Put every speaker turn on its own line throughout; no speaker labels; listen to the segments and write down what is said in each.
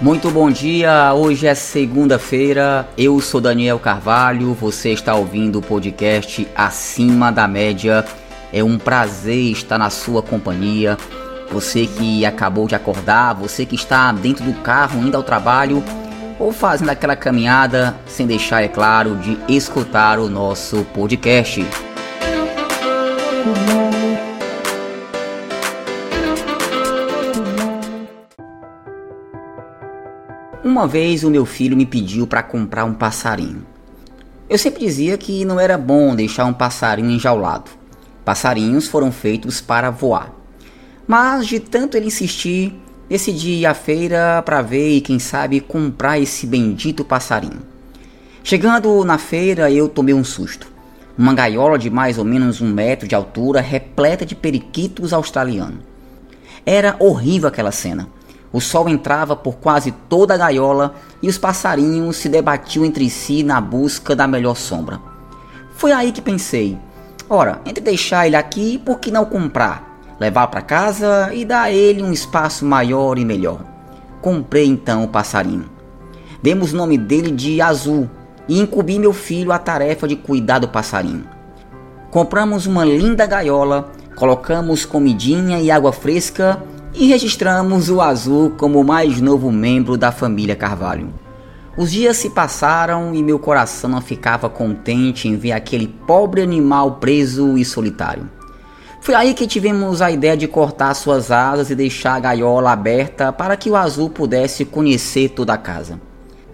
Muito bom dia, hoje é segunda-feira, eu sou Daniel Carvalho, você está ouvindo o podcast Acima da Média. É um prazer estar na sua companhia. Você que acabou de acordar, você que está dentro do carro indo ao trabalho ou fazendo aquela caminhada, sem deixar, é claro, de escutar o nosso podcast. Uma vez o meu filho me pediu para comprar um passarinho. Eu sempre dizia que não era bom deixar um passarinho enjaulado. Passarinhos foram feitos para voar. Mas de tanto ele insistir, decidi ir à feira para ver e quem sabe comprar esse bendito passarinho. Chegando na feira, eu tomei um susto. Uma gaiola de mais ou menos um metro de altura, repleta de periquitos australianos. Era horrível aquela cena. O sol entrava por quase toda a gaiola e os passarinhos se debatiam entre si na busca da melhor sombra. Foi aí que pensei: ora, entre deixar ele aqui, por que não comprar? Levar para casa e dar a ele um espaço maior e melhor. Comprei então o passarinho. Demos o nome dele de Azul e incumbi meu filho a tarefa de cuidar do passarinho. Compramos uma linda gaiola, colocamos comidinha e água fresca e registramos o Azul como o mais novo membro da família Carvalho. Os dias se passaram e meu coração não ficava contente em ver aquele pobre animal preso e solitário. Foi aí que tivemos a ideia de cortar suas asas e deixar a gaiola aberta para que o azul pudesse conhecer toda a casa.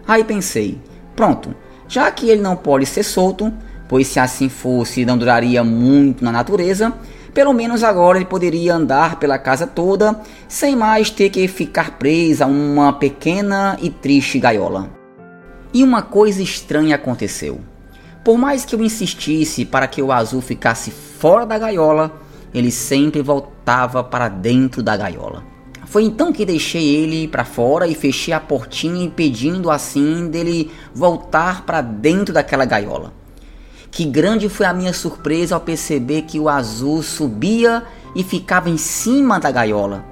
Aí pensei: pronto, já que ele não pode ser solto, pois se assim fosse não duraria muito na natureza, pelo menos agora ele poderia andar pela casa toda sem mais ter que ficar preso a uma pequena e triste gaiola. E uma coisa estranha aconteceu. Por mais que eu insistisse para que o azul ficasse fora da gaiola, ele sempre voltava para dentro da gaiola. Foi então que deixei ele para fora e fechei a portinha impedindo assim dele voltar para dentro daquela gaiola. Que grande foi a minha surpresa ao perceber que o azul subia e ficava em cima da gaiola.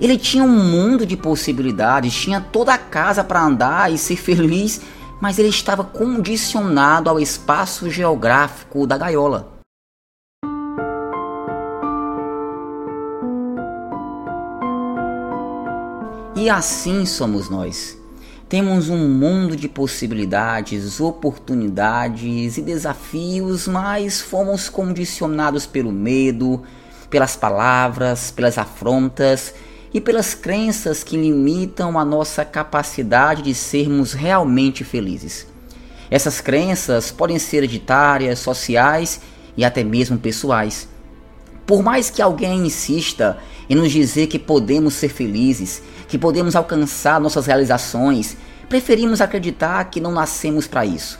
Ele tinha um mundo de possibilidades, tinha toda a casa para andar e ser feliz, mas ele estava condicionado ao espaço geográfico da gaiola. E assim somos nós. Temos um mundo de possibilidades, oportunidades e desafios, mas fomos condicionados pelo medo, pelas palavras, pelas afrontas e pelas crenças que limitam a nossa capacidade de sermos realmente felizes. Essas crenças podem ser hereditárias, sociais e até mesmo pessoais. Por mais que alguém insista em nos dizer que podemos ser felizes, que podemos alcançar nossas realizações, preferimos acreditar que não nascemos para isso.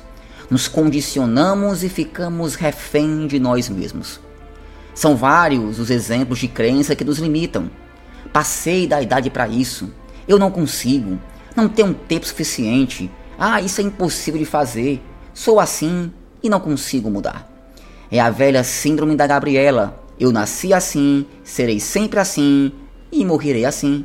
Nos condicionamos e ficamos refém de nós mesmos. São vários os exemplos de crença que nos limitam. Passei da idade para isso. Eu não consigo. Não tenho tempo suficiente. Ah, isso é impossível de fazer. Sou assim e não consigo mudar. É a velha síndrome da Gabriela. Eu nasci assim, serei sempre assim e morrerei assim.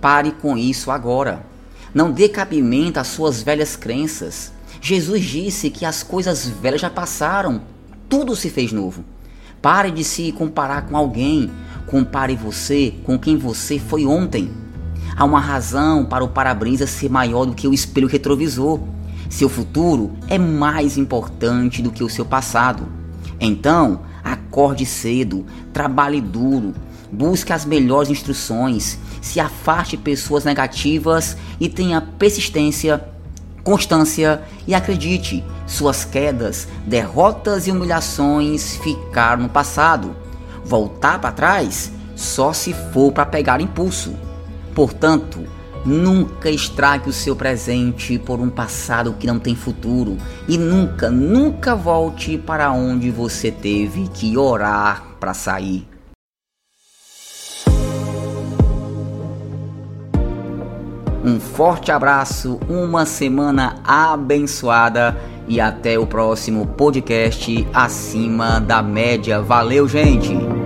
Pare com isso agora. Não dê cabimento às suas velhas crenças. Jesus disse que as coisas velhas já passaram, tudo se fez novo. Pare de se comparar com alguém. Compare você com quem você foi ontem. Há uma razão para o para-brisa ser maior do que o espelho retrovisor. Seu futuro é mais importante do que o seu passado. Então, acorde cedo, trabalhe duro, busque as melhores instruções, se afaste de pessoas negativas e tenha persistência, constância e acredite, suas quedas, derrotas e humilhações ficaram no passado. Voltar para trás só se for para pegar impulso. Portanto, Nunca estrague o seu presente por um passado que não tem futuro. E nunca, nunca volte para onde você teve que orar para sair. Um forte abraço, uma semana abençoada e até o próximo podcast acima da média. Valeu, gente!